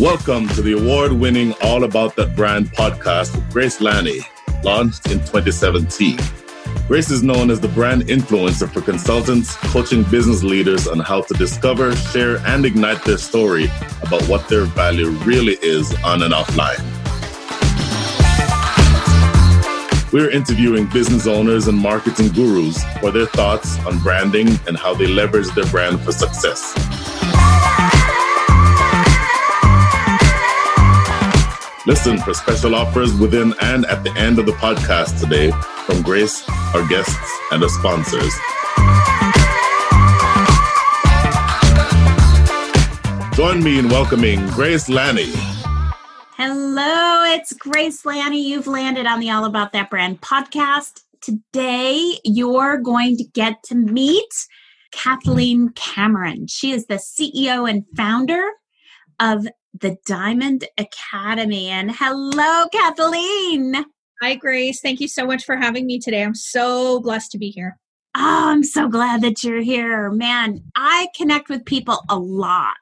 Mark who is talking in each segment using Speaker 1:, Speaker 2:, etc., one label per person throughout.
Speaker 1: Welcome to the award winning All About That Brand podcast with Grace Lanni, launched in 2017. Grace is known as the brand influencer for consultants, coaching business leaders on how to discover, share, and ignite their story about what their value really is on and offline. We're interviewing business owners and marketing gurus for their thoughts on branding and how they leverage their brand for success. Listen for special offers within and at the end of the podcast today from Grace, our guests, and our sponsors. Join me in welcoming Grace Lanni.
Speaker 2: Hello, it's Grace Lanni. You've landed on the All About That Brand podcast. Today, you're going to get to meet Kathleen Cameron. She is the CEO and founder of the Diamond Academy. And hello, Kathleen.
Speaker 3: Hi, Grace. Thank you so much for having me today. I'm so blessed to be here.
Speaker 2: Oh, I'm so glad that you're here. Man, I connect with people a lot.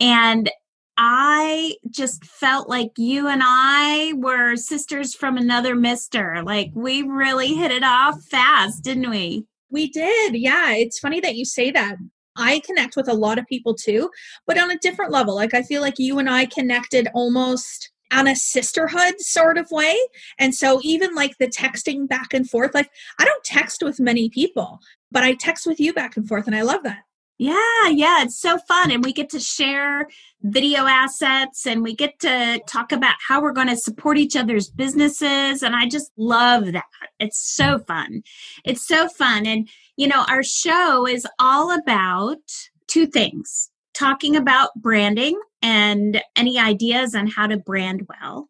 Speaker 2: And I just felt like you and I were sisters from another mister. Like we really hit it off fast, didn't we?
Speaker 3: We did. Yeah. It's funny that you say that. I connect with a lot of people too, but on a different level. Like I feel like you and I connected almost on a sisterhood sort of way. And so even like the texting back and forth, like I don't text with many people, but I text with you back and forth and I love that.
Speaker 2: Yeah, yeah, it's so fun. And we get to share video assets and we get to talk about how we're going to support each other's businesses. And I just love that. It's so fun. It's so fun. And, you know, our show is all about two things talking about branding and any ideas on how to brand well.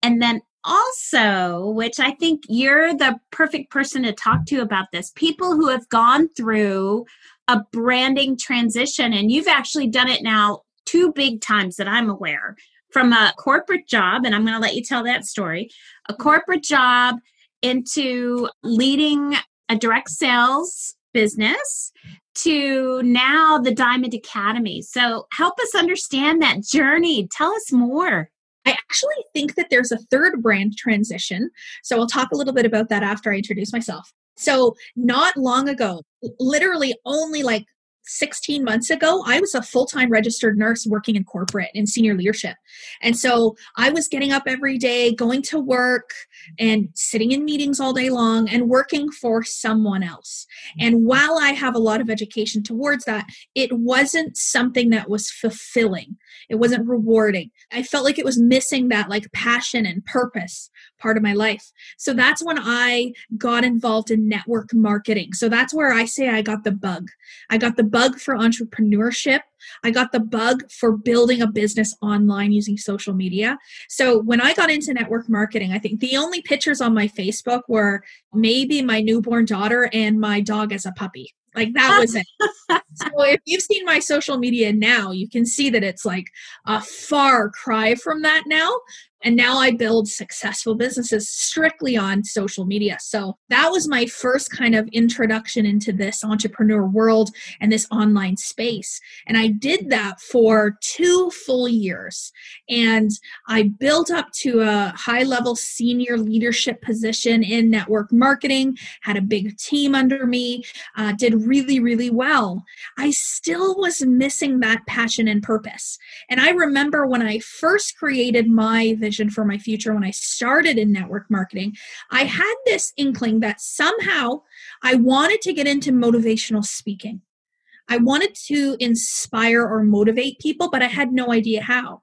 Speaker 2: And then also, which I think you're the perfect person to talk to about this, people who have gone through a branding transition. And you've actually done it now two big times that I'm aware from a corporate job, and I'm going to let you tell that story a corporate job into leading a direct sales business to now the Diamond Academy. So help us understand that journey. Tell us more.
Speaker 3: I actually think that there's a third brand transition. So I'll talk a little bit about that after I introduce myself. So, not long ago, literally only like 16 months ago, I was a full time registered nurse working in corporate in senior leadership. And so I was getting up every day, going to work, and sitting in meetings all day long and working for someone else. And while I have a lot of education towards that, it wasn't something that was fulfilling. It wasn't rewarding. I felt like it was missing that like passion and purpose part of my life. So that's when I got involved in network marketing. So that's where I say I got the bug. I got the bug for entrepreneurship. I got the bug for building a business online using social media. So when I got into network marketing, I think the only pictures on my Facebook were maybe my newborn daughter and my dog as a puppy. Like that was it. so if you've seen my social media now, you can see that it's like a far cry from that now. And now I build successful businesses strictly on social media. So that was my first kind of introduction into this entrepreneur world and this online space. And I did that for two full years. And I built up to a high level senior leadership position in network marketing, had a big team under me, uh, did really, really well. I still was missing that passion and purpose. And I remember when I first created my vision vision for my future when I started in network marketing, I had this inkling that somehow I wanted to get into motivational speaking. I wanted to inspire or motivate people, but I had no idea how.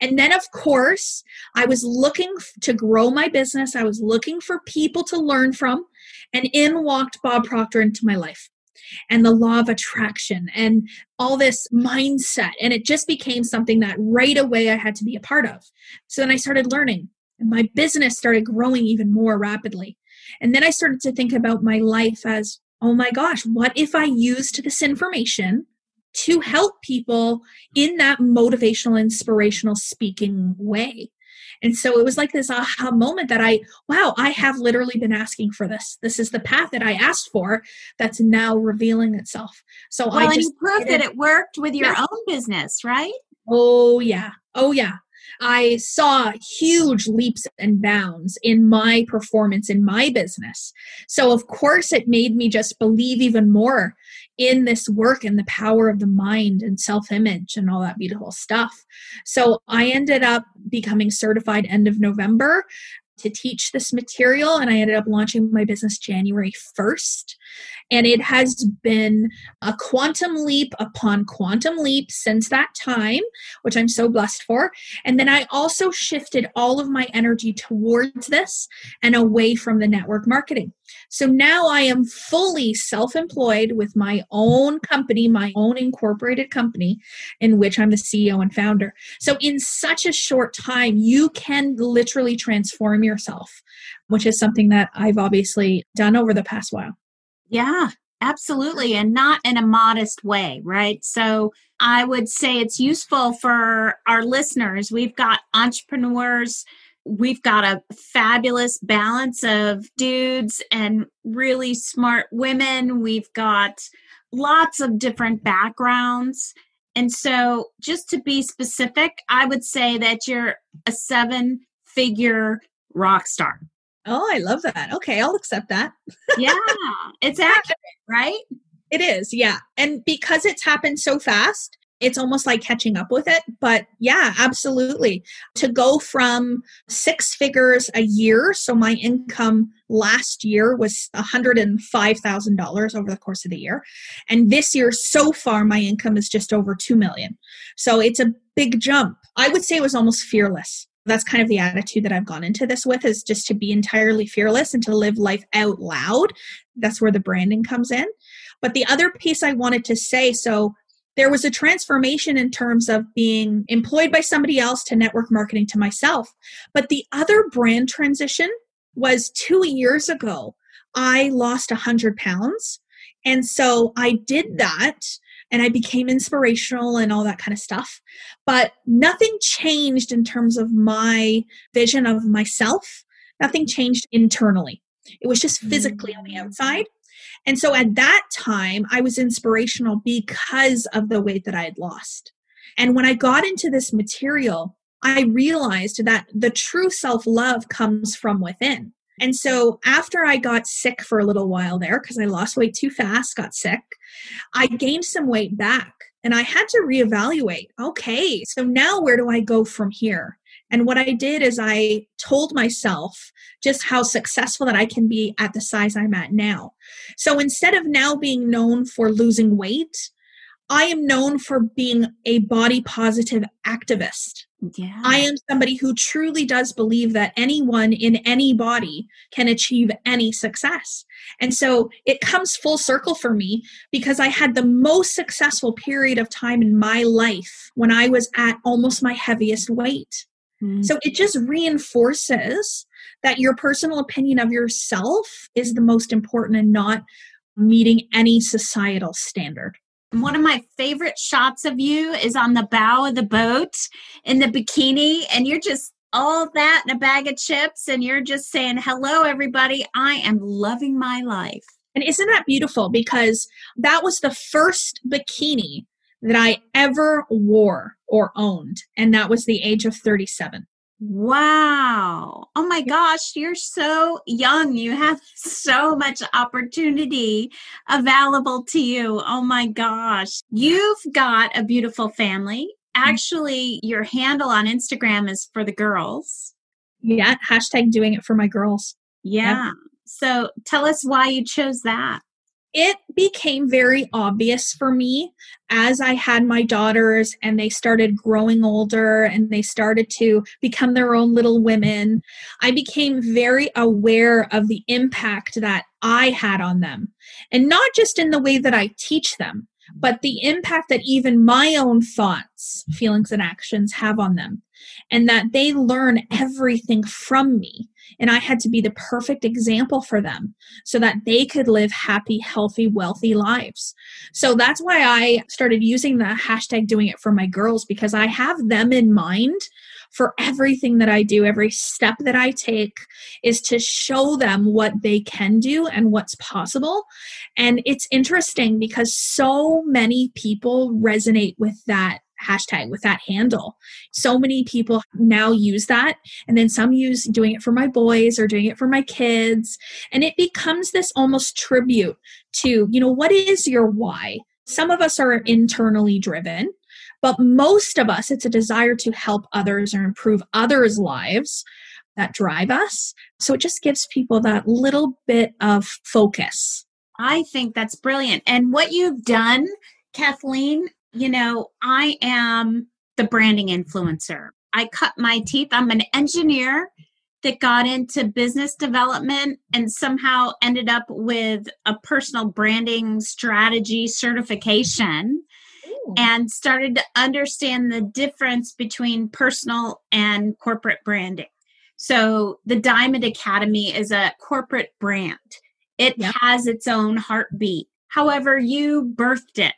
Speaker 3: And then, of course, I was looking to grow my business. I was looking for people to learn from. And in walked Bob Proctor into my life and the law of attraction and all this mindset. And it just became something that right away I had to be a part of. So then I started learning, and my business started growing even more rapidly. And then I started to think about my life as oh my gosh, what if I used this information to help people in that motivational, inspirational speaking way? And so it was like this aha moment that I, wow, I have literally been asking for this. This is the path that I asked for that's now revealing itself. So
Speaker 2: well,
Speaker 3: I
Speaker 2: just proved that it worked with your own business, right?
Speaker 3: Oh yeah. Oh yeah. I saw huge leaps and bounds in my performance in my business. So, of course, it made me just believe even more in this work and the power of the mind and self image and all that beautiful stuff. So, I ended up becoming certified end of November to teach this material and I ended up launching my business January 1st. And it has been a quantum leap upon quantum leap since that time, which I'm so blessed for. And then I also shifted all of my energy towards this and away from the network marketing. So now I am fully self employed with my own company, my own incorporated company, in which I'm the CEO and founder. So in such a short time, you can literally transform yourself, which is something that I've obviously done over the past while.
Speaker 2: Yeah, absolutely. And not in a modest way, right? So I would say it's useful for our listeners. We've got entrepreneurs, we've got a fabulous balance of dudes and really smart women. We've got lots of different backgrounds. And so, just to be specific, I would say that you're a seven figure rock star.
Speaker 3: Oh, I love that. Okay, I'll accept that.
Speaker 2: yeah, it's accurate, right?
Speaker 3: It is, yeah. And because it's happened so fast, it's almost like catching up with it. But yeah, absolutely. To go from six figures a year, so my income last year was $105,000 over the course of the year. And this year, so far, my income is just over 2 million. So it's a big jump. I would say it was almost fearless that's kind of the attitude that I've gone into this with is just to be entirely fearless and to live life out loud. That's where the branding comes in. But the other piece I wanted to say so there was a transformation in terms of being employed by somebody else to network marketing to myself. But the other brand transition was two years ago. I lost 100 pounds. And so I did that and I became inspirational and all that kind of stuff. But nothing changed in terms of my vision of myself. Nothing changed internally. It was just physically on the mm. outside. And so at that time, I was inspirational because of the weight that I had lost. And when I got into this material, I realized that the true self love comes from within. And so after I got sick for a little while there, because I lost weight too fast, got sick, I gained some weight back and I had to reevaluate. Okay, so now where do I go from here? And what I did is I told myself just how successful that I can be at the size I'm at now. So instead of now being known for losing weight, I am known for being a body positive activist. Yeah. I am somebody who truly does believe that anyone in any body can achieve any success. And so it comes full circle for me because I had the most successful period of time in my life when I was at almost my heaviest weight. Mm-hmm. So it just reinforces that your personal opinion of yourself is the most important and not meeting any societal standard.
Speaker 2: One of my favorite shots of you is on the bow of the boat in the bikini, and you're just all that in a bag of chips and you're just saying, hello, everybody. I am loving my life.
Speaker 3: And isn't that beautiful? Because that was the first bikini that I ever wore or owned. And that was the age of 37.
Speaker 2: Wow. Oh my gosh, you're so young. You have so much opportunity available to you. Oh my gosh. You've got a beautiful family. Mm-hmm. Actually, your handle on Instagram is for the girls.
Speaker 3: Yeah, hashtag doing it for my girls.
Speaker 2: Yeah. So tell us why you chose that
Speaker 3: it became very obvious for me as I had my daughters and they started growing older and they started to become their own little women. I became very aware of the impact that I had on them. And not just in the way that I teach them, but the impact that even my own thoughts, feelings, and actions have on them. And that they learn everything from me. And I had to be the perfect example for them so that they could live happy, healthy, wealthy lives. So that's why I started using the hashtag doing it for my girls because I have them in mind for everything that I do, every step that I take is to show them what they can do and what's possible. And it's interesting because so many people resonate with that hashtag with that handle. So many people now use that. And then some use doing it for my boys or doing it for my kids. And it becomes this almost tribute to, you know, what is your why? Some of us are internally driven, but most of us, it's a desire to help others or improve others' lives that drive us. So it just gives people that little bit of focus.
Speaker 2: I think that's brilliant. And what you've done, Kathleen, you know, I am the branding influencer. I cut my teeth. I'm an engineer that got into business development and somehow ended up with a personal branding strategy certification. And started to understand the difference between personal and corporate branding. So, the Diamond Academy is a corporate brand, it yep. has its own heartbeat. However, you birthed it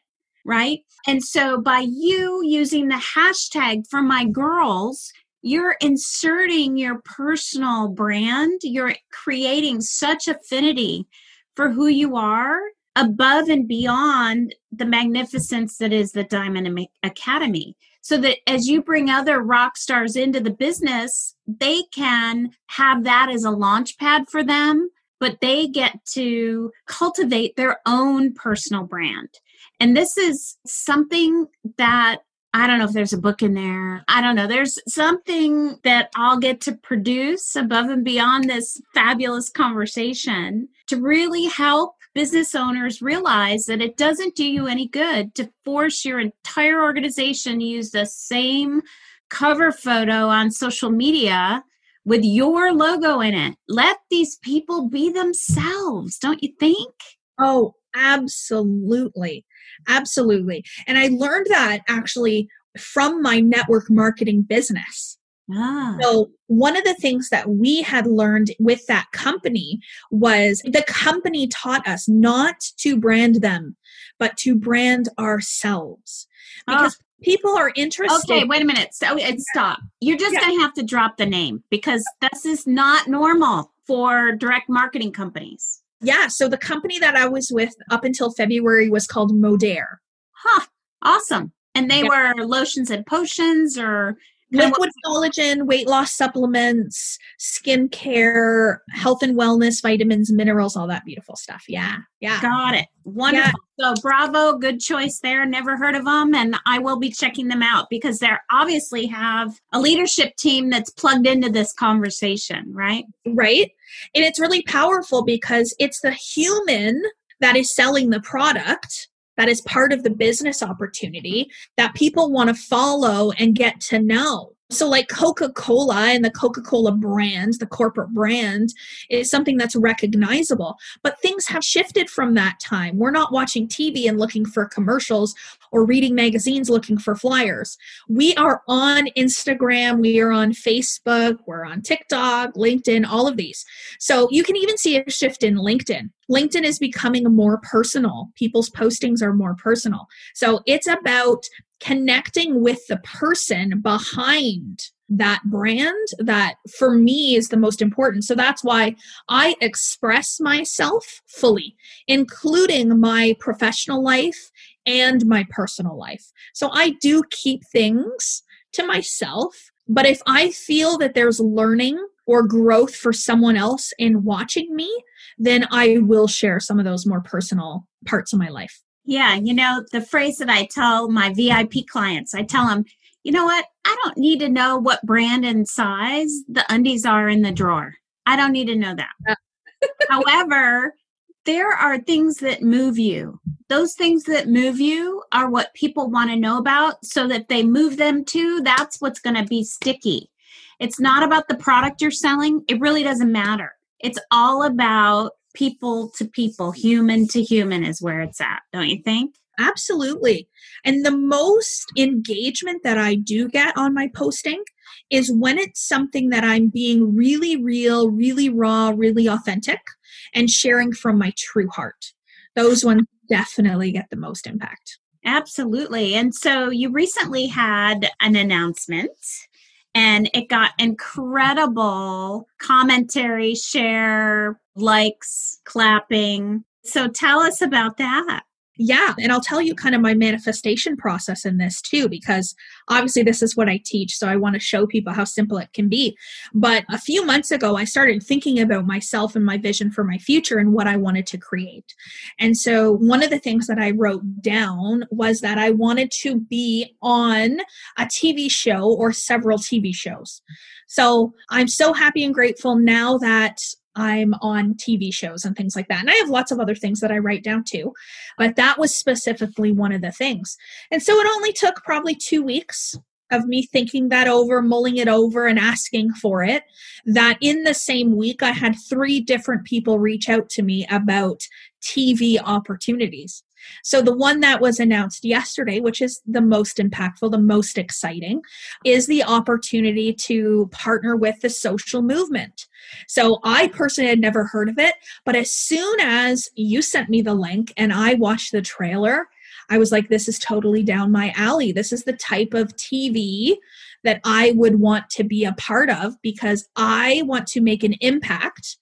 Speaker 2: right? And so by you using the hashtag for my girls, you're inserting your personal brand, you're creating such affinity for who you are above and beyond the magnificence that is the Diamond Academy. So that as you bring other rock stars into the business, they can have that as a launch pad for them, but they get to cultivate their own personal brand. And this is something that I don't know if there's a book in there. I don't know. There's something that I'll get to produce above and beyond this fabulous conversation to really help business owners realize that it doesn't do you any good to force your entire organization to use the same cover photo on social media with your logo in it. Let these people be themselves, don't you think?
Speaker 3: Oh, absolutely. Absolutely. And I learned that actually from my network marketing business. Ah. So, one of the things that we had learned with that company was the company taught us not to brand them, but to brand ourselves. Ah. Because ah. people are interested.
Speaker 2: Okay, wait a minute. So, stop. You're just yeah. going to have to drop the name because this is not normal for direct marketing companies
Speaker 3: yeah, so the company that I was with up until February was called Modere.
Speaker 2: Huh. Awesome. And they yeah. were lotions and potions or
Speaker 3: liquid collagen, weight loss supplements, skincare, health and wellness, vitamins, minerals, all that beautiful stuff. Yeah. Yeah.
Speaker 2: Got it. Wonderful. Yeah. So bravo, good choice there. Never heard of them and I will be checking them out because they obviously have a leadership team that's plugged into this conversation, right?
Speaker 3: Right. And it's really powerful because it's the human that is selling the product that is part of the business opportunity that people want to follow and get to know. So, like Coca Cola and the Coca Cola brand, the corporate brand, is something that's recognizable. But things have shifted from that time. We're not watching TV and looking for commercials or reading magazines looking for flyers. We are on Instagram, we are on Facebook, we're on TikTok, LinkedIn, all of these. So, you can even see a shift in LinkedIn. LinkedIn is becoming more personal. People's postings are more personal. So, it's about connecting with the person behind that brand that for me is the most important. So that's why I express myself fully, including my professional life and my personal life. So I do keep things to myself, but if I feel that there's learning or growth for someone else in watching me, then I will share some of those more personal parts of my life.
Speaker 2: Yeah, you know, the phrase that I tell my VIP clients, I tell them, you know what? I don't need to know what brand and size the undies are in the drawer. I don't need to know that. However, there are things that move you. Those things that move you are what people want to know about so that they move them to, that's what's going to be sticky. It's not about the product you're selling. It really doesn't matter. It's all about people to people, human to human is where it's at, don't you think?
Speaker 3: Absolutely. And the most engagement that I do get on my posting is when it's something that I'm being really real, really raw, really authentic, and sharing from my true heart. Those ones definitely get the most impact.
Speaker 2: Absolutely. And so you recently had an announcement and it got incredible commentary, share, likes, clapping. So tell us about that.
Speaker 3: Yeah, and I'll tell you kind of my manifestation process in this too, because obviously this is what I teach. So I want to show people how simple it can be. But a few months ago, I started thinking about myself and my vision for my future and what I wanted to create. And so one of the things that I wrote down was that I wanted to be on a TV show or several TV shows. So I'm so happy and grateful now that I'm on TV shows and things like that. And I have lots of other things that I write down too, but that was specifically one of the things. And so it only took probably two weeks of me thinking that over, mulling it over, and asking for it. That in the same week, I had three different people reach out to me about TV opportunities. So, the one that was announced yesterday, which is the most impactful, the most exciting, is the opportunity to partner with the social movement. So, I personally had never heard of it, but as soon as you sent me the link and I watched the trailer, I was like, this is totally down my alley. This is the type of TV that I would want to be a part of because I want to make an impact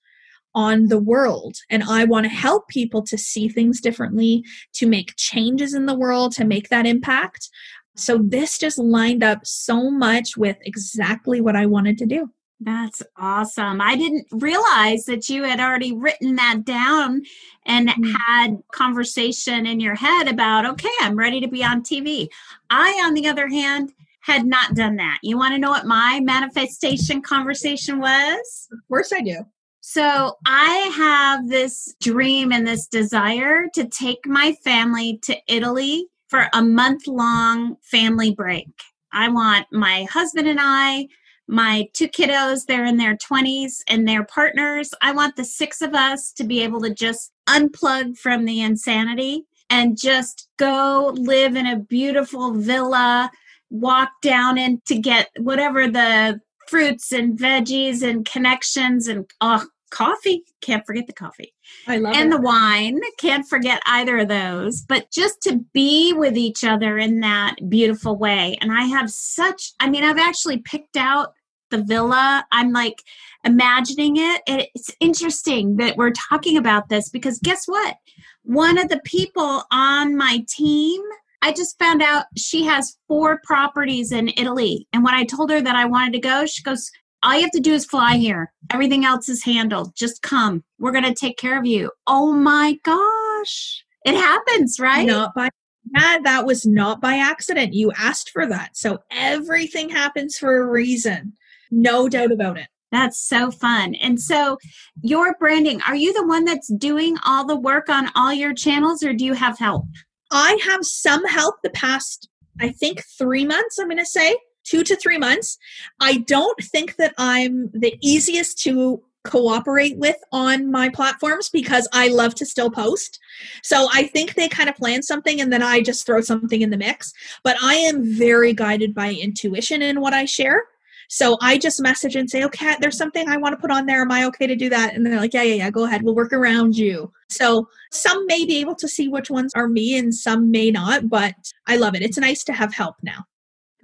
Speaker 3: on the world. And I want to help people to see things differently, to make changes in the world, to make that impact. So this just lined up so much with exactly what I wanted to do.
Speaker 2: That's awesome. I didn't realize that you had already written that down and mm-hmm. had conversation in your head about, okay, I'm ready to be on TV. I, on the other hand, had not done that. You want to know what my manifestation conversation was?
Speaker 3: Of course I do.
Speaker 2: So I have this dream and this desire to take my family to Italy for a month long family break. I want my husband and I, my two kiddos, they're in their 20s, and their partners. I want the six of us to be able to just unplug from the insanity and just go live in a beautiful villa, walk down and to get whatever the fruits and veggies and connections and oh coffee. Can't forget the coffee.
Speaker 3: I love
Speaker 2: and
Speaker 3: it.
Speaker 2: the wine. Can't forget either of those. But just to be with each other in that beautiful way. And i have such i mean i've actually picked out the villa. I'm like imagining it. It's interesting that we're talking about this because guess what? One of the people on my team I just found out she has four properties in Italy. And when I told her that I wanted to go, she goes, all you have to do is fly here. Everything else is handled. Just come. We're going to take care of you. Oh my gosh. It happens, right?
Speaker 3: Not by yeah, that was not by accident. You asked for that. So everything happens for a reason. No doubt about it.
Speaker 2: That's so fun. And so, your branding, are you the one that's doing all the work on all your channels or do you have help?
Speaker 3: I have some help the past, I think, three months, I'm going to say two to three months. I don't think that I'm the easiest to cooperate with on my platforms because I love to still post. So I think they kind of plan something and then I just throw something in the mix. But I am very guided by intuition in what I share. So I just message and say, okay, there's something I want to put on there. Am I okay to do that? And they're like, yeah, yeah, yeah, go ahead. We'll work around you. So some may be able to see which ones are me and some may not, but I love it. It's nice to have help now.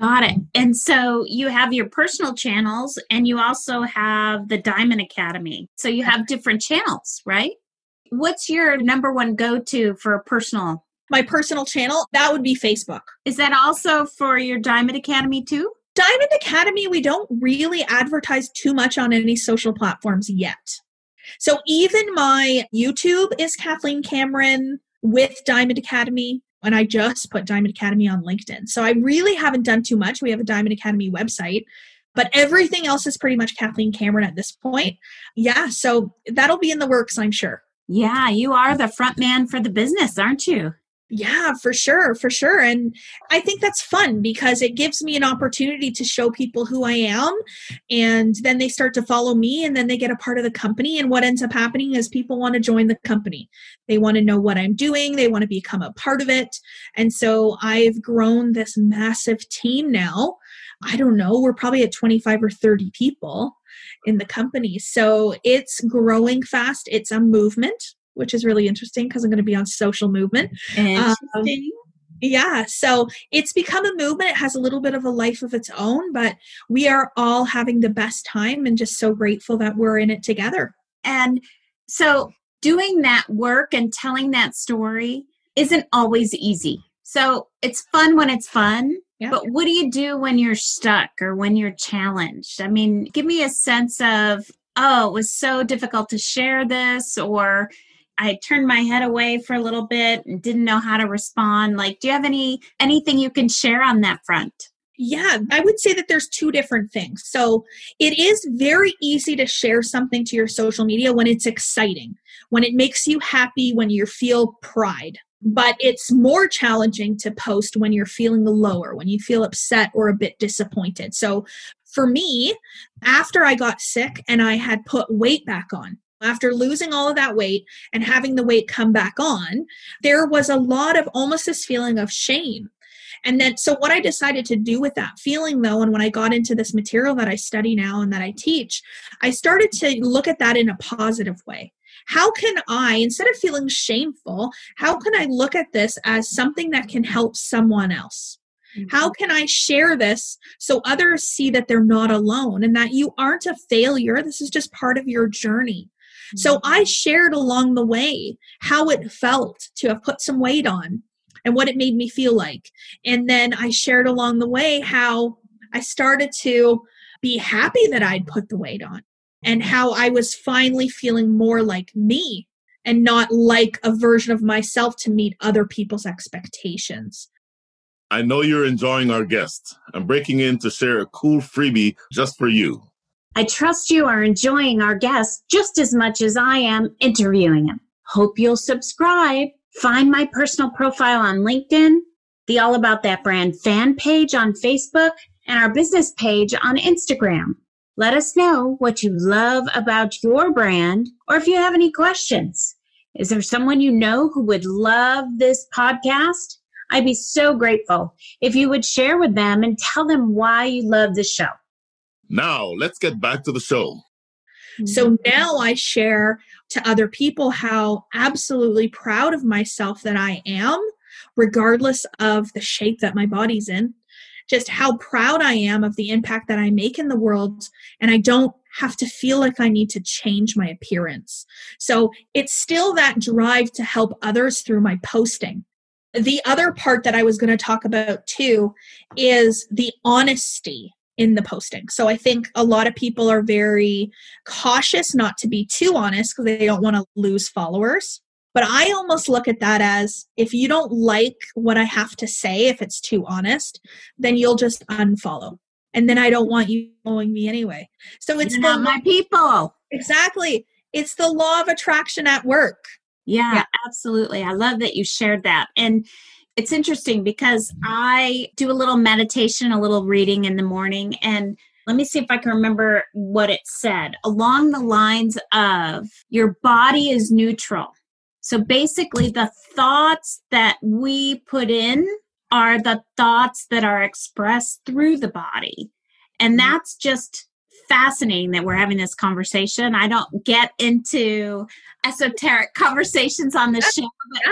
Speaker 2: Got it. And so you have your personal channels and you also have the Diamond Academy. So you have different channels, right? What's your number one go to for personal?
Speaker 3: My personal channel, that would be Facebook.
Speaker 2: Is that also for your Diamond Academy too?
Speaker 3: Diamond Academy, we don't really advertise too much on any social platforms yet. So even my YouTube is Kathleen Cameron with Diamond Academy and I just put Diamond Academy on LinkedIn. So I really haven't done too much. We have a Diamond Academy website, but everything else is pretty much Kathleen Cameron at this point. Yeah, so that'll be in the works, I'm sure.
Speaker 2: Yeah, you are the front man for the business, aren't you?
Speaker 3: Yeah, for sure, for sure. And I think that's fun because it gives me an opportunity to show people who I am. And then they start to follow me and then they get a part of the company. And what ends up happening is people want to join the company. They want to know what I'm doing, they want to become a part of it. And so I've grown this massive team now. I don't know, we're probably at 25 or 30 people in the company. So it's growing fast. It's a movement which is really interesting because I'm going to be on social movement. Um, yeah, so it's become a movement. It has a little bit of a life of its own, but we are all having the best time and just so grateful that we're in it together.
Speaker 2: And so doing that work and telling that story isn't always easy. So it's fun when it's fun, yeah. but what do you do when you're stuck or when you're challenged? I mean, give me a sense of, oh, it was so difficult to share this, or I turned my head away for a little bit and didn't know how to respond. Like, do you have any anything you can share on that front?
Speaker 3: Yeah, I would say that there's two different things. So, it is very easy to share something to your social media when it's exciting, when it makes you happy, when you feel pride. But it's more challenging to post when you're feeling lower, when you feel upset or a bit disappointed. So, for me, after I got sick and I had put weight back on, after losing all of that weight and having the weight come back on, there was a lot of almost this feeling of shame. And then, so what I decided to do with that feeling, though, and when I got into this material that I study now and that I teach, I started to look at that in a positive way. How can I, instead of feeling shameful, how can I look at this as something that can help someone else? How mm-hmm. can I share this so others see that they're not alone and that you aren't a failure? This is just part of your journey. So I mm-hmm. shared along the way how it felt to have put some weight on and what it made me feel like. And then I shared along the way how I started to be happy that I'd put the weight on and how I was finally feeling more like me and not like a version of myself to meet other people's expectations.
Speaker 1: I know you're enjoying our guest. I'm breaking in to share a cool freebie just for you.
Speaker 2: I trust you are enjoying our guest just as much as I am interviewing him. Hope you'll subscribe. Find my personal profile on LinkedIn, the All About That Brand fan page on Facebook, and our business page on Instagram. Let us know what you love about your brand or if you have any questions. Is there someone you know who would love this podcast? I'd be so grateful if you would share with them and tell them why you love the show.
Speaker 1: Now, let's get back to the show.
Speaker 3: So mm-hmm. now I share to other people how absolutely proud of myself that I am, regardless of the shape that my body's in. Just how proud I am of the impact that I make in the world. And I don't have to feel like I need to change my appearance. So it's still that drive to help others through my posting. The other part that I was going to talk about too is the honesty in the posting. So I think a lot of people are very cautious not to be too honest because they don't want to lose followers. But I almost look at that as if you don't like what I have to say, if it's too honest, then you'll just unfollow. And then I don't want you following me anyway. So it's
Speaker 2: not my people.
Speaker 3: Exactly. It's the law of attraction at work.
Speaker 2: Yeah, yeah, absolutely. I love that you shared that. And it's interesting because I do a little meditation, a little reading in the morning, and let me see if I can remember what it said along the lines of your body is neutral. So basically, the thoughts that we put in are the thoughts that are expressed through the body. And mm-hmm. that's just fascinating that we're having this conversation. I don't get into esoteric conversations on the show, but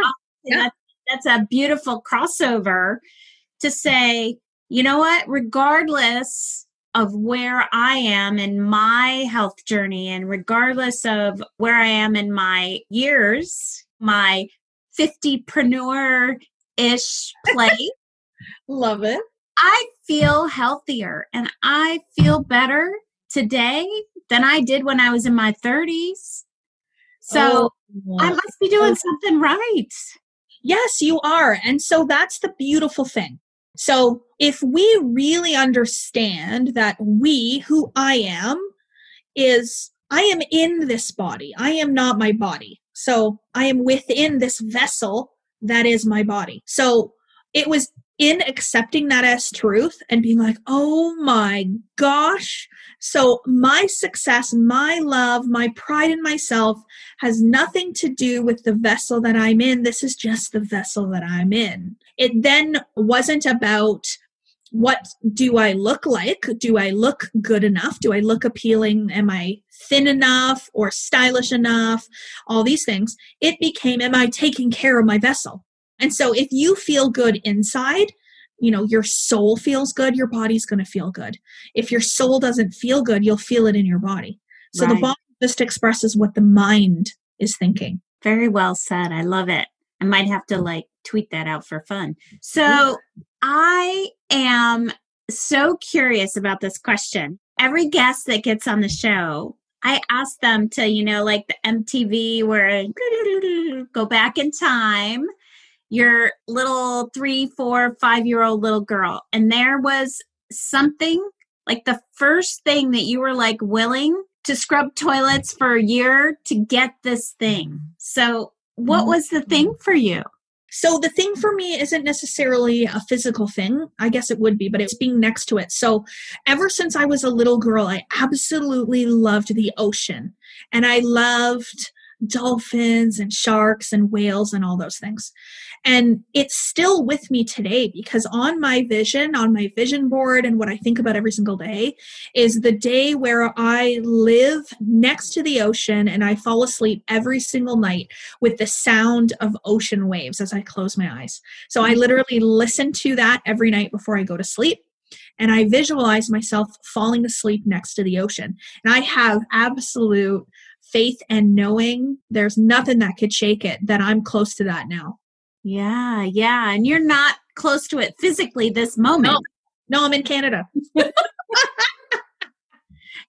Speaker 2: yeah. that's that's a beautiful crossover to say you know what? Regardless of where I am in my health journey and regardless of where I am in my years, my 50preneur ish place,
Speaker 3: Love it.
Speaker 2: I feel healthier and I feel better today than I did when I was in my 30s. So
Speaker 3: Oh,
Speaker 2: I must be doing something right.
Speaker 3: Yes, you are. And so that's the beautiful thing. So if we really understand that we, who I am, is I am in this body, I am not my body. So I am within this vessel that is my body. So it was in accepting that as truth and being like, oh my gosh. So my success, my love, my pride in myself has nothing to do with the vessel that I'm in. This is just the vessel that I'm in. It then wasn't about what do I look like? Do I look good enough? Do I look appealing? Am I thin enough or stylish enough? All these things. It became, am I taking care of my vessel? And so if you feel good inside, you know, your soul feels good, your body's going to feel good. If your soul doesn't feel good, you'll feel it in your body. So the body just expresses what the mind is thinking.
Speaker 2: Very well said. I love it. I might have to like tweet that out for fun. So I am so curious about this question. Every guest that gets on the show, I ask them to, you know, like the MTV where go back in time, your little three, four, five year old little girl. And there was something like the first thing that you were like willing to scrub toilets for a year to get this thing. So, what was the thing mm-hmm. for you?
Speaker 3: So the thing for me isn't necessarily a physical thing. I guess it would be, but it's being next to it. So ever since I was a little girl, I absolutely loved the ocean and I loved dolphins and sharks and whales and all those things. And it's still with me today because on my vision, on my vision board, and what I think about every single day is the day where I live next to the ocean and I fall asleep every single night with the sound of ocean waves as I close my eyes. So I mm-hmm. literally listen to that every night before I go to sleep. And I visualize myself falling asleep next to the ocean. And I have absolute faith and knowing there's nothing that could shake it that I'm close to that now.
Speaker 2: Yeah, yeah. And you're not close to it physically this moment.
Speaker 3: No, I'm in Canada.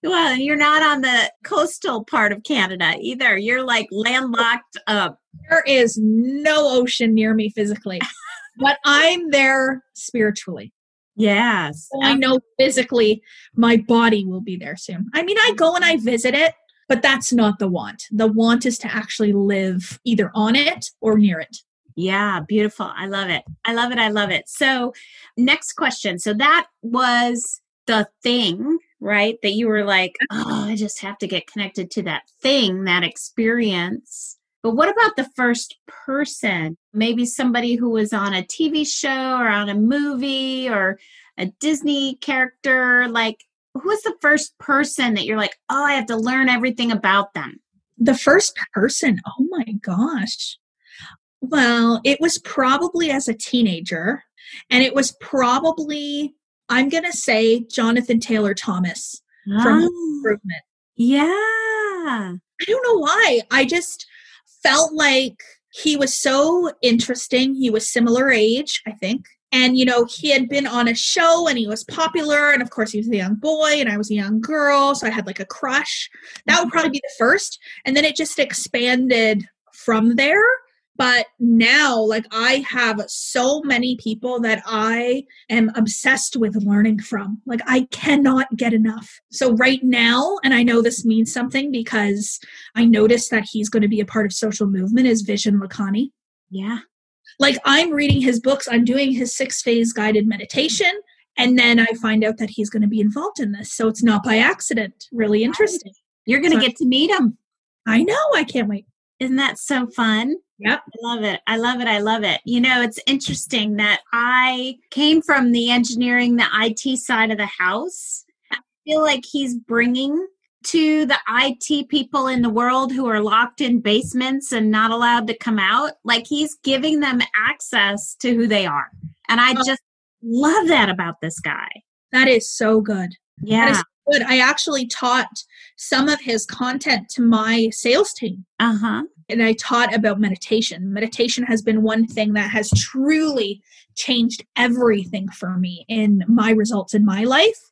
Speaker 2: Well, and you're not on the coastal part of Canada either. You're like landlocked up.
Speaker 3: There is no ocean near me physically, but I'm there spiritually.
Speaker 2: Yes.
Speaker 3: So I know physically my body will be there soon. I mean, I go and I visit it, but that's not the want. The want is to actually live either on it or near it.
Speaker 2: Yeah, beautiful. I love it. I love it. I love it. So, next question. So, that was the thing, right? That you were like, oh, I just have to get connected to that thing, that experience. But what about the first person? Maybe somebody who was on a TV show or on a movie or a Disney character. Like, who was the first person that you're like, oh, I have to learn everything about them?
Speaker 3: The first person, oh my gosh. Well, it was probably as a teenager, and it was probably, I'm going to say, Jonathan Taylor Thomas from
Speaker 2: Oh,
Speaker 3: Improvement.
Speaker 2: yeah.
Speaker 3: I don't know why. I just felt like he was so interesting. He was similar age, I think. And, you know, he had been on a show and he was popular. And of course, he was a young boy and I was a young girl. So I had like a crush. That would probably be the first. And then it just expanded from there. But now, like, I have so many people that I am obsessed with learning from. Like, I cannot get enough. So, right now, and I know this means something because I noticed that he's going to be a part of social movement, is Vishen Lakhiani.
Speaker 2: Yeah.
Speaker 3: Like, I'm reading his books, I'm doing his six phase guided meditation, and then I find out that he's going to be involved in this. So, it's not by accident. Really interesting.
Speaker 2: You're going to
Speaker 3: So-
Speaker 2: get to meet him.
Speaker 3: I know. I can't wait.
Speaker 2: Isn't that so fun?
Speaker 3: Yep.
Speaker 2: I love it. I love it. I love it. You know, it's interesting that I came from the engineering, the IT side of the house. I feel like he's bringing to the IT people in the world who are locked in basements and not allowed to come out, like he's giving them access to who they are. And I
Speaker 3: Oh.
Speaker 2: just love that about this guy.
Speaker 3: That is so good.
Speaker 2: Yeah.
Speaker 3: That is good. I actually taught some of his content to my sales team.
Speaker 2: Uh huh.
Speaker 3: And I taught about meditation. Meditation has been one thing that has truly changed everything for me in my results in my life.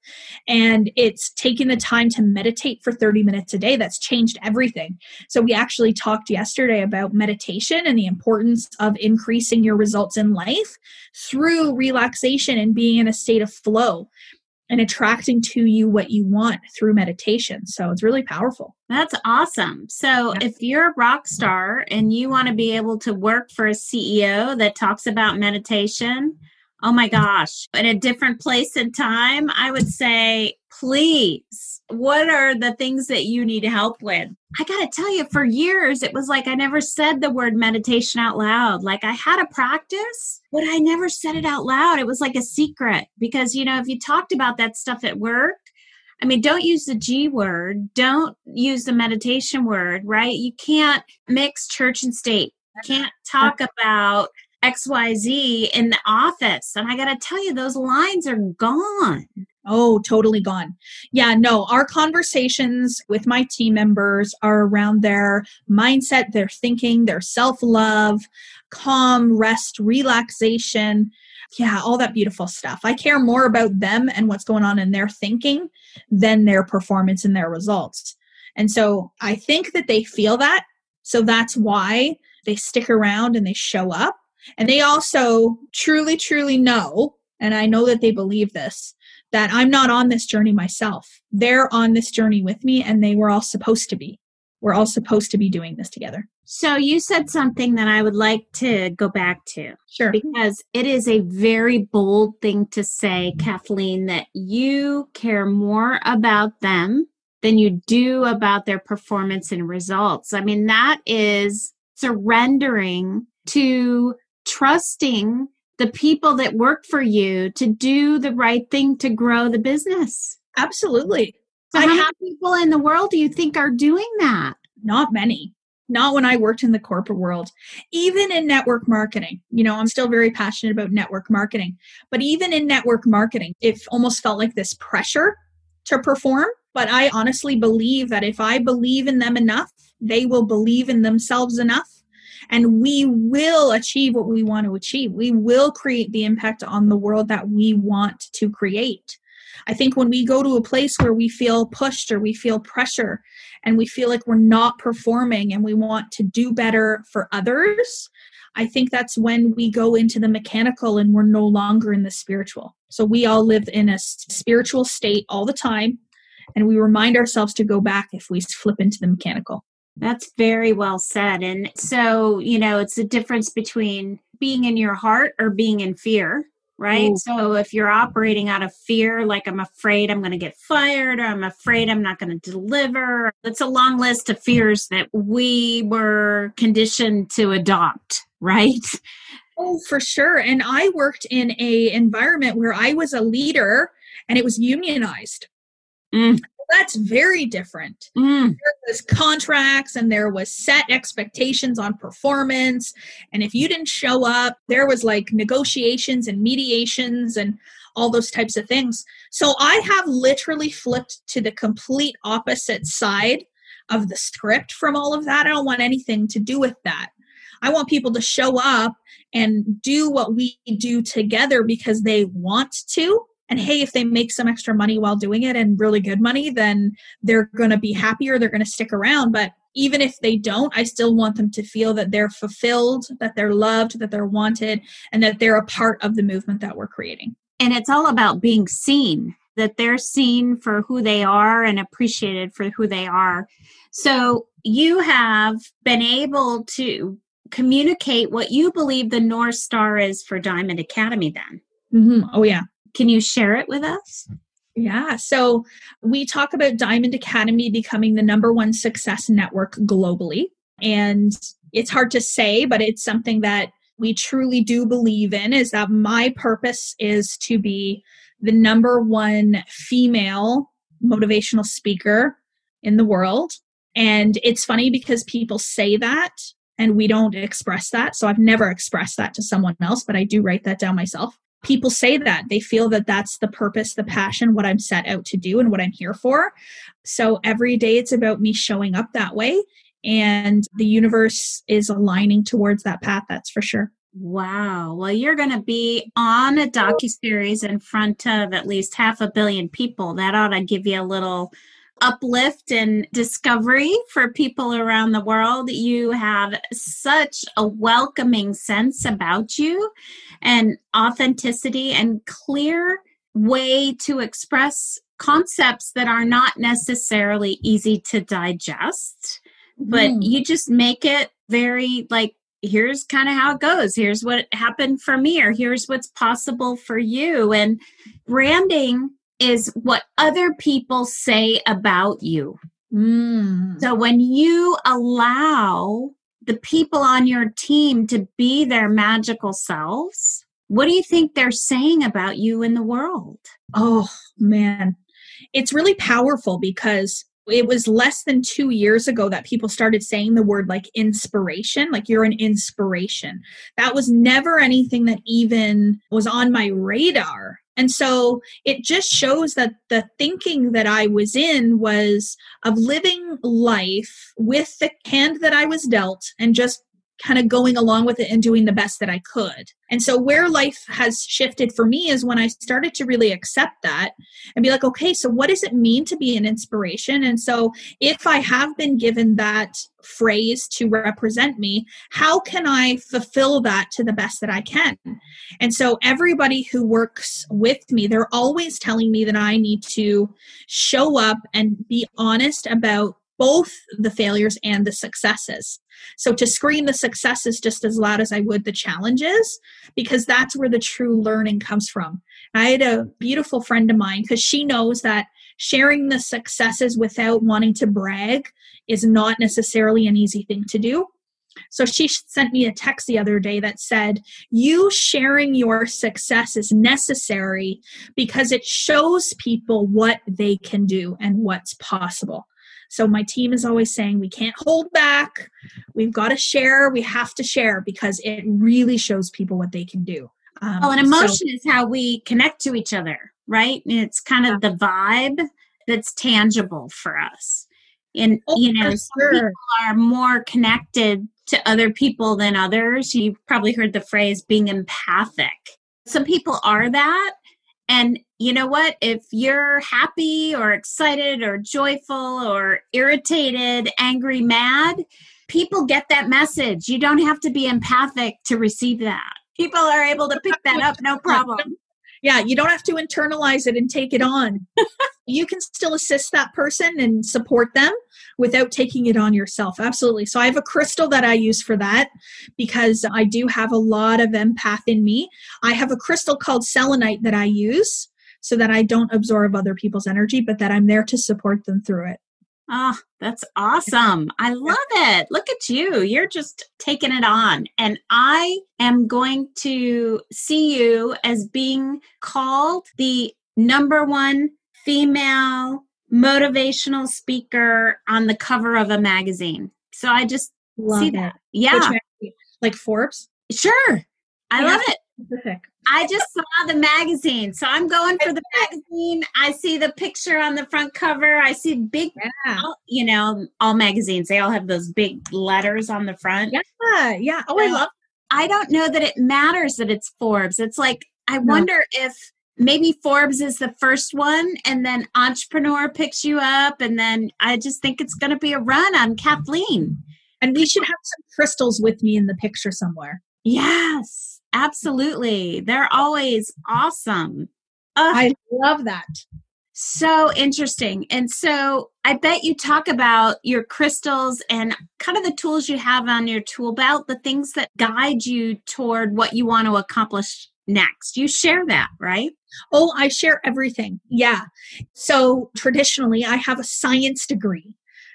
Speaker 3: And it's taking the time to meditate for 30 minutes a day that's changed everything. So, we actually talked yesterday about meditation and the importance of increasing your results in life through relaxation and being in a state of flow and attracting to you what you want through meditation. So it's really powerful.
Speaker 2: That's awesome. So yeah. if you're a rock star and you want to be able to work for a CEO that talks about meditation, oh my gosh, in a different place and time, I would say, please, what are the things that you need help with? I got to tell you, for years, it was like I never said the word meditation out loud. Like I had a practice, but I never said it out loud. It was like a secret because, you know, if you talked about that stuff at work, I mean, don't use the G word, don't use the meditation word, right? You can't mix church and state. You can't talk about XYZ in the office. And I got to tell you, those lines are gone.
Speaker 3: Oh, totally gone. Yeah, no, our conversations with my team members are around their mindset, their thinking, their self love, calm, rest, relaxation. Yeah, all that beautiful stuff. I care more about them and what's going on in their thinking than their performance and their results. And so I think that they feel that. So that's why they stick around and they show up. And they also truly, truly know, and I know that they believe this, that I'm not on this journey myself. They're on this journey with me and they were all supposed to be. We're all supposed to be doing this together.
Speaker 2: So you said something that I would like to go back to.
Speaker 3: Sure.
Speaker 2: Because it is a very bold thing to say, mm-hmm. Kathleen, that you care more about them than you do about their performance and results. I mean, that is surrendering to trusting the people that work for you to do the right thing to grow the business.
Speaker 3: Absolutely.
Speaker 2: So I how have, many people in the world do you think are doing that?
Speaker 3: Not many. Not when I worked in the corporate world. Even in network marketing, you know, I'm still very passionate about network marketing. But even in network marketing, it almost felt like this pressure to perform. But I honestly believe that if I believe in them enough, they will believe in themselves enough and we will achieve what we want to achieve. We will create the impact on the world that we want to create. I think when we go to a place where we feel pushed or we feel pressure and we feel like we're not performing and we want to do better for others, I think that's when we go into the mechanical and we're no longer in the spiritual. So we all live in a spiritual state all the time and we remind ourselves to go back if we flip into the mechanical.
Speaker 2: That's very well said. And so, you know, it's a difference between being in your heart or being in fear, right? Ooh. So if you're operating out of fear, like I'm afraid I'm going to get fired or I'm afraid I'm not going to deliver, it's a long list of fears that we were conditioned to adopt, right?
Speaker 3: Oh, for sure. And I worked in a environment where I was a leader and it was unionized. Mm that's very different. Mm. There was contracts and there was set expectations on performance. And if you didn't show up, there was like negotiations and mediations and all those types of things. So I have literally flipped to the complete opposite side of the script from all of that. I don't want anything to do with that. I want people to show up and do what we do together because they want to and hey, if they make some extra money while doing it and really good money, then they're going to be happier. They're going to stick around. But even if they don't, I still want them to feel that they're fulfilled, that they're loved, that they're wanted, and that they're a part of the movement that we're creating.
Speaker 2: And it's all about being seen, that they're seen for who they are and appreciated for who they are. So you have been able to communicate what you believe the North Star is for Diamond Academy then.
Speaker 3: Mm-hmm. Oh, yeah.
Speaker 2: Can you share it with us?
Speaker 3: Yeah. So we talk about Diamond Academy becoming the number one success network globally. And it's hard to say, but it's something that we truly do believe in is that my purpose is to be the number one female motivational speaker in the world. And it's funny because people say that and we don't express that. So I've never expressed that to someone else, but I do write that down myself. People say that they feel that that's the purpose, the passion, what I'm set out to do and what I'm here for. So every day it's about me showing up that way and the universe is aligning towards that path that's for sure.
Speaker 2: Wow. Well, you're going to be on a docu series in front of at least half a billion people. That ought to give you a little uplift and discovery for people around the world. You have such a welcoming sense about you and authenticity and clear way to express concepts that are not necessarily easy to digest, but mm. you just make it very like here's kind of how it goes. Here's what happened for me, or here's what's possible for you. And branding is what other people say about you. Mm. So when you allow the people on your team to be their magical selves, what do you think they're saying about you in the world?
Speaker 3: Oh, man. It's really powerful because it was less than two years ago that people started saying the word like inspiration, like you're an inspiration. That was never anything that even was on my radar. And so it just shows that the thinking that I was in was of living life with the hand that I was dealt and just kind of going along with it and doing the best that I could. And so, where life has shifted for me is when I started to really accept that and be like, okay, so what does it mean to be an inspiration? And so, if I have been given that phrase to represent me, how can I fulfill that to the best that I can? And so, everybody who works with me, they're always telling me that I need to show up and be honest about both the failures and the successes. So to scream the successes just as loud as I would the challenges, because that's where the true learning comes from. I had a beautiful friend of mine because she knows that sharing the successes without wanting to brag is not necessarily an easy thing to do. So she sent me a text the other day that said, You sharing your success is necessary because it shows people what they can do and what's possible. So my team is always saying we can't hold back. We've got to share. We have to share because it really shows people what they can do.
Speaker 2: Um, well, an emotion so, is how we connect to each other, right? And It's kind of the vibe that's tangible for us. And oh, you know, sure. people are more connected to other people than others. You've probably heard the phrase being empathic. Some people are that, and you know what? If you're happy or excited or joyful or irritated, angry, mad, people get that message. You don't have to be empathic to receive that. People are able to pick that up, no problem.
Speaker 3: Yeah, you don't have to internalize it and take it on. you can still assist that person and support them without taking it on yourself. Absolutely. So I have a crystal that I use for that because I do have a lot of empath in me. I have a crystal called selenite that I use so that I don't absorb other people's energy, but that I'm there to support them through it.
Speaker 2: Oh, that's awesome. I love it. Look at you. You're just taking it on. And I am going to see you as being called the number one female motivational speaker on the cover of a magazine. So I just love see it. that. Yeah.
Speaker 3: Like Forbes?
Speaker 2: Sure. I yeah. love it. Specific. I just saw the magazine. So I'm going for the magazine. I see the picture on the front cover. I see big, yeah. you know, all magazines, they all have those big letters on the front.
Speaker 3: Yeah. Yeah. Oh, I love
Speaker 2: I don't know that it matters that it's Forbes. It's like, I no. wonder if maybe Forbes is the first one and then Entrepreneur picks you up. And then I just think it's going to be a run on Kathleen.
Speaker 3: And we should have some crystals with me in the picture somewhere.
Speaker 2: Yes, absolutely. They're always awesome.
Speaker 3: Ugh. I love that.
Speaker 2: So interesting. And so I bet you talk about your crystals and kind of the tools you have on your tool belt, the things that guide you toward what you want to accomplish next. You share that, right?
Speaker 3: Oh, I share everything. Yeah. So traditionally, I have a science degree.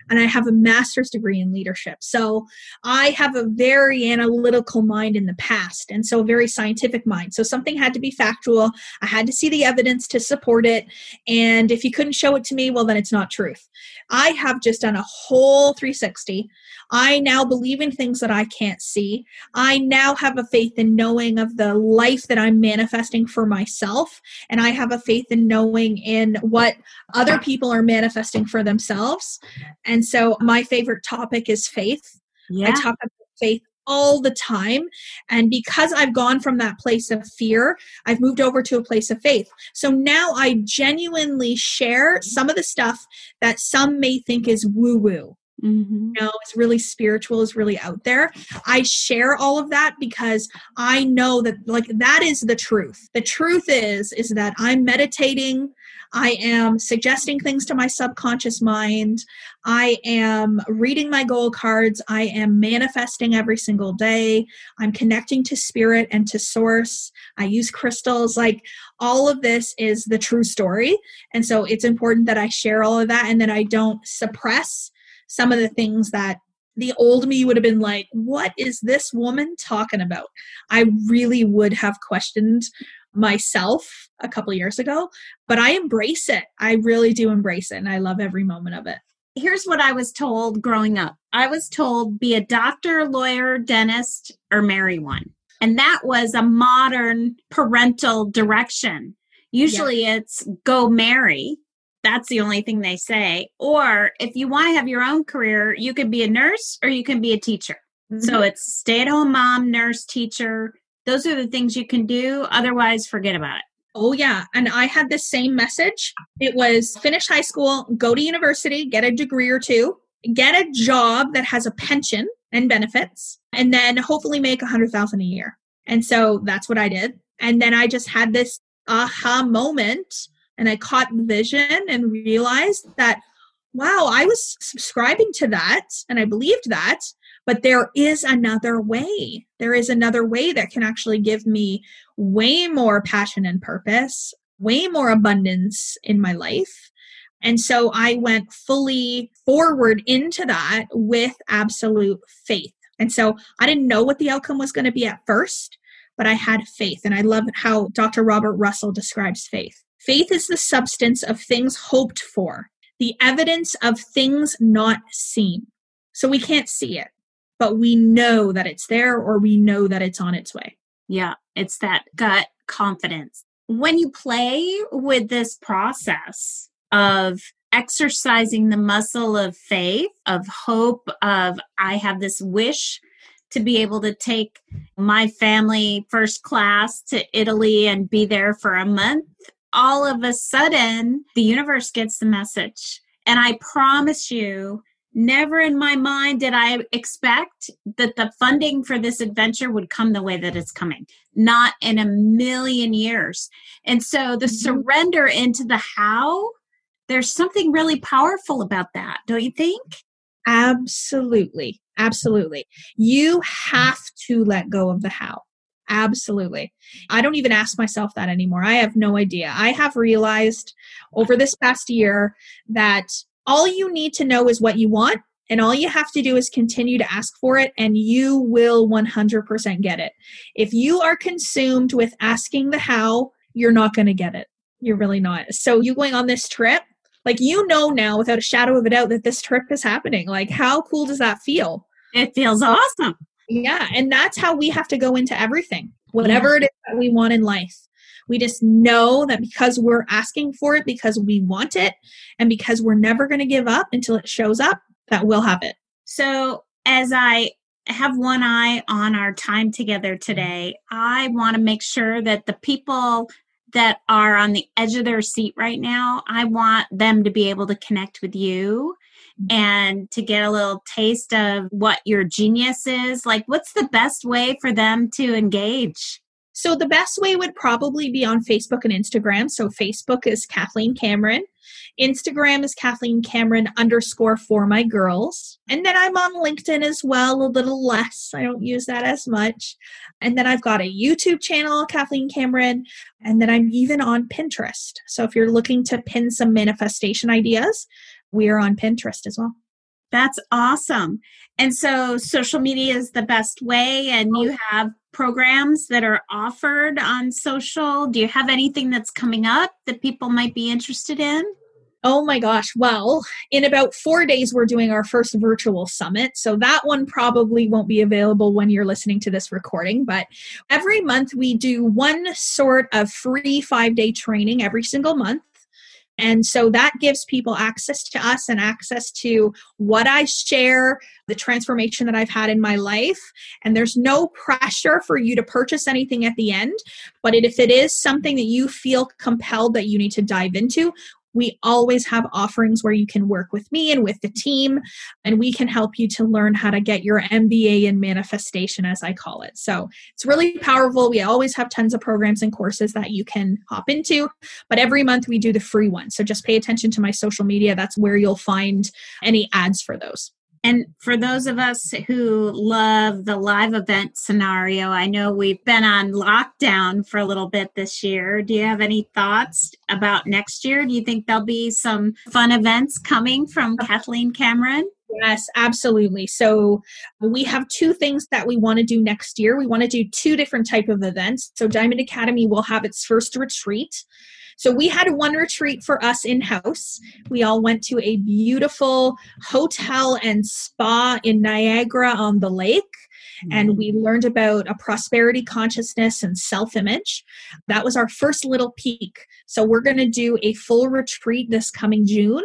Speaker 3: And I have a master's degree in leadership. So I have a very analytical mind in the past, and so a very scientific mind. So something had to be factual. I had to see the evidence to support it. And if you couldn't show it to me, well, then it's not truth. I have just done a whole 360. I now believe in things that I can't see. I now have a faith in knowing of the life that I'm manifesting for myself. And I have a faith in knowing in what other people are manifesting for themselves. And so my favorite topic is faith. Yeah. I talk about faith all the time. And because I've gone from that place of fear, I've moved over to a place of faith. So now I genuinely share some of the stuff that some may think is woo woo. Mm-hmm. You know, it's really spiritual, is really out there. I share all of that because I know that like that is the truth. The truth is is that I'm meditating, I am suggesting things to my subconscious mind. I am reading my goal cards. I am manifesting every single day. I'm connecting to spirit and to source. I use crystals. Like all of this is the true story. And so it's important that I share all of that and that I don't suppress some of the things that the old me would have been like, what is this woman talking about? I really would have questioned myself a couple years ago, but I embrace it. I really do embrace it and I love every moment of it.
Speaker 2: Here's what I was told growing up I was told be a doctor, lawyer, dentist, or marry one. And that was a modern parental direction. Usually yeah. it's go marry that's the only thing they say. Or if you want to have your own career, you could be a nurse or you can be a teacher. Mm-hmm. So it's stay at home mom, nurse, teacher. Those are the things you can do. Otherwise, forget about it.
Speaker 3: Oh, yeah. And I had the same message. It was finish high school, go to university, get a degree or two, get a job that has a pension and benefits, and then hopefully make a hundred thousand a year. And so that's what I did. And then I just had this aha moment and I caught the vision and realized that, wow, I was subscribing to that and I believed that, but there is another way. There is another way that can actually give me way more passion and purpose, way more abundance in my life. And so I went fully forward into that with absolute faith. And so I didn't know what the outcome was going to be at first, but I had faith. And I love how Dr. Robert Russell describes faith. Faith is the substance of things hoped for, the evidence of things not seen. So we can't see it, but we know that it's there or we know that it's on its way.
Speaker 2: Yeah, it's that gut confidence. When you play with this process of exercising the muscle of faith, of hope, of I have this wish to be able to take my family first class to Italy and be there for a month all of a sudden the universe gets the message. And I promise you, never in my mind did I expect that the funding for this adventure would come the way that it's coming. Not in a million years. And so the mm-hmm. surrender into the how, there's something really powerful about that, don't you think?
Speaker 3: Absolutely. Absolutely. You have to let go of the how. Absolutely. I don't even ask myself that anymore. I have no idea. I have realized over this past year that all you need to know is what you want, and all you have to do is continue to ask for it, and you will 100% get it. If you are consumed with asking the how, you're not going to get it. You're really not. So, you going on this trip, like you know now without a shadow of a doubt that this trip is happening. Like, how cool does that feel?
Speaker 2: It feels awesome.
Speaker 3: Yeah. And that's how we have to go into everything, whatever yeah. it is that we want in life. We just know that because we're asking for it, because we want it, and because we're never going to give up until it shows up, that we'll have it.
Speaker 2: So, as I have one eye on our time together today, I want to make sure that the people that are on the edge of their seat right now, I want them to be able to connect with you and to get a little taste of what your genius is? Like, what's the best way for them to engage?
Speaker 3: So, the best way would probably be on Facebook and Instagram. So, Facebook is Kathleen Cameron. Instagram is Kathleen Cameron underscore for my girls. And then I'm on LinkedIn as well, a little less. I don't use that as much. And then I've got a YouTube channel, Kathleen Cameron. And then I'm even on Pinterest. So if you're looking to pin some manifestation ideas, we are on Pinterest as well.
Speaker 2: That's awesome. And so social media is the best way, and you oh. have programs that are offered on social. Do you have anything that's coming up that people might be interested in?
Speaker 3: Oh my gosh. Well, in about four days, we're doing our first virtual summit. So that one probably won't be available when you're listening to this recording. But every month, we do one sort of free five day training every single month. And so that gives people access to us and access to what I share, the transformation that I've had in my life. And there's no pressure for you to purchase anything at the end. But if it is something that you feel compelled that you need to dive into, we always have offerings where you can work with me and with the team, and we can help you to learn how to get your MBA in manifestation, as I call it. So it's really powerful. We always have tons of programs and courses that you can hop into, but every month we do the free one. So just pay attention to my social media. That's where you'll find any ads for those.
Speaker 2: And for those of us who love the live event scenario, I know we've been on lockdown for a little bit this year. Do you have any thoughts about next year? Do you think there'll be some fun events coming from Kathleen Cameron?
Speaker 3: Yes, absolutely. So we have two things that we want to do next year. We want to do two different type of events. So Diamond Academy will have its first retreat. So we had one retreat for us in house. We all went to a beautiful hotel and spa in Niagara on the lake. And mm. we learned about a prosperity consciousness and self image. That was our first little peek. So, we're going to do a full retreat this coming June.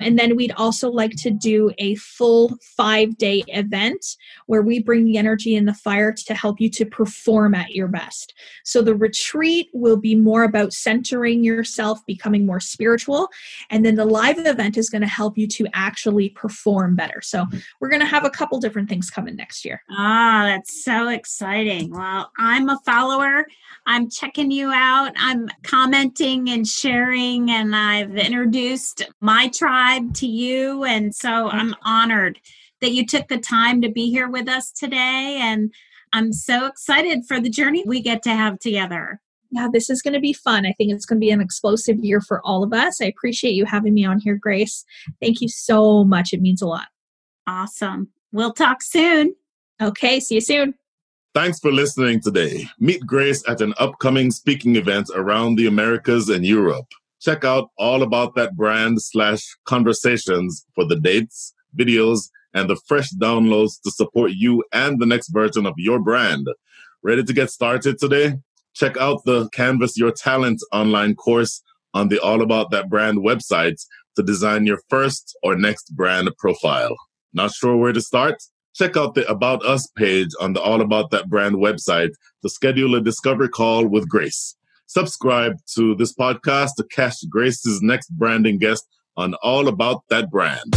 Speaker 3: And then we'd also like to do a full five day event where we bring the energy and the fire to help you to perform at your best. So the retreat will be more about centering yourself, becoming more spiritual. And then the live event is going to help you to actually perform better. So we're going to have a couple different things coming next year.
Speaker 2: Ah, that's so exciting. Well, I'm a follower. I'm checking you out. I'm commenting and sharing, and I've introduced my tribe to you. And so I'm honored that you took the time to be here with us today. And I'm so excited for the journey we get to have together.
Speaker 3: Yeah, this is going to be fun. I think it's going to be an explosive year for all of us. I appreciate you having me on here, Grace. Thank you so much. It means a lot.
Speaker 2: Awesome. We'll talk soon.
Speaker 3: Okay, see you soon.
Speaker 1: Thanks for listening today. Meet Grace at an upcoming speaking event around the Americas and Europe. Check out all about that brand slash conversations for the dates, videos, and the fresh downloads to support you and the next version of your brand. Ready to get started today? Check out the Canvas Your Talent online course on the All About That Brand website to design your first or next brand profile. Not sure where to start? check out the About Us page on the All About That Brand website to schedule a discovery call with Grace. Subscribe to this podcast to catch Grace's next branding guest on All About That Brand.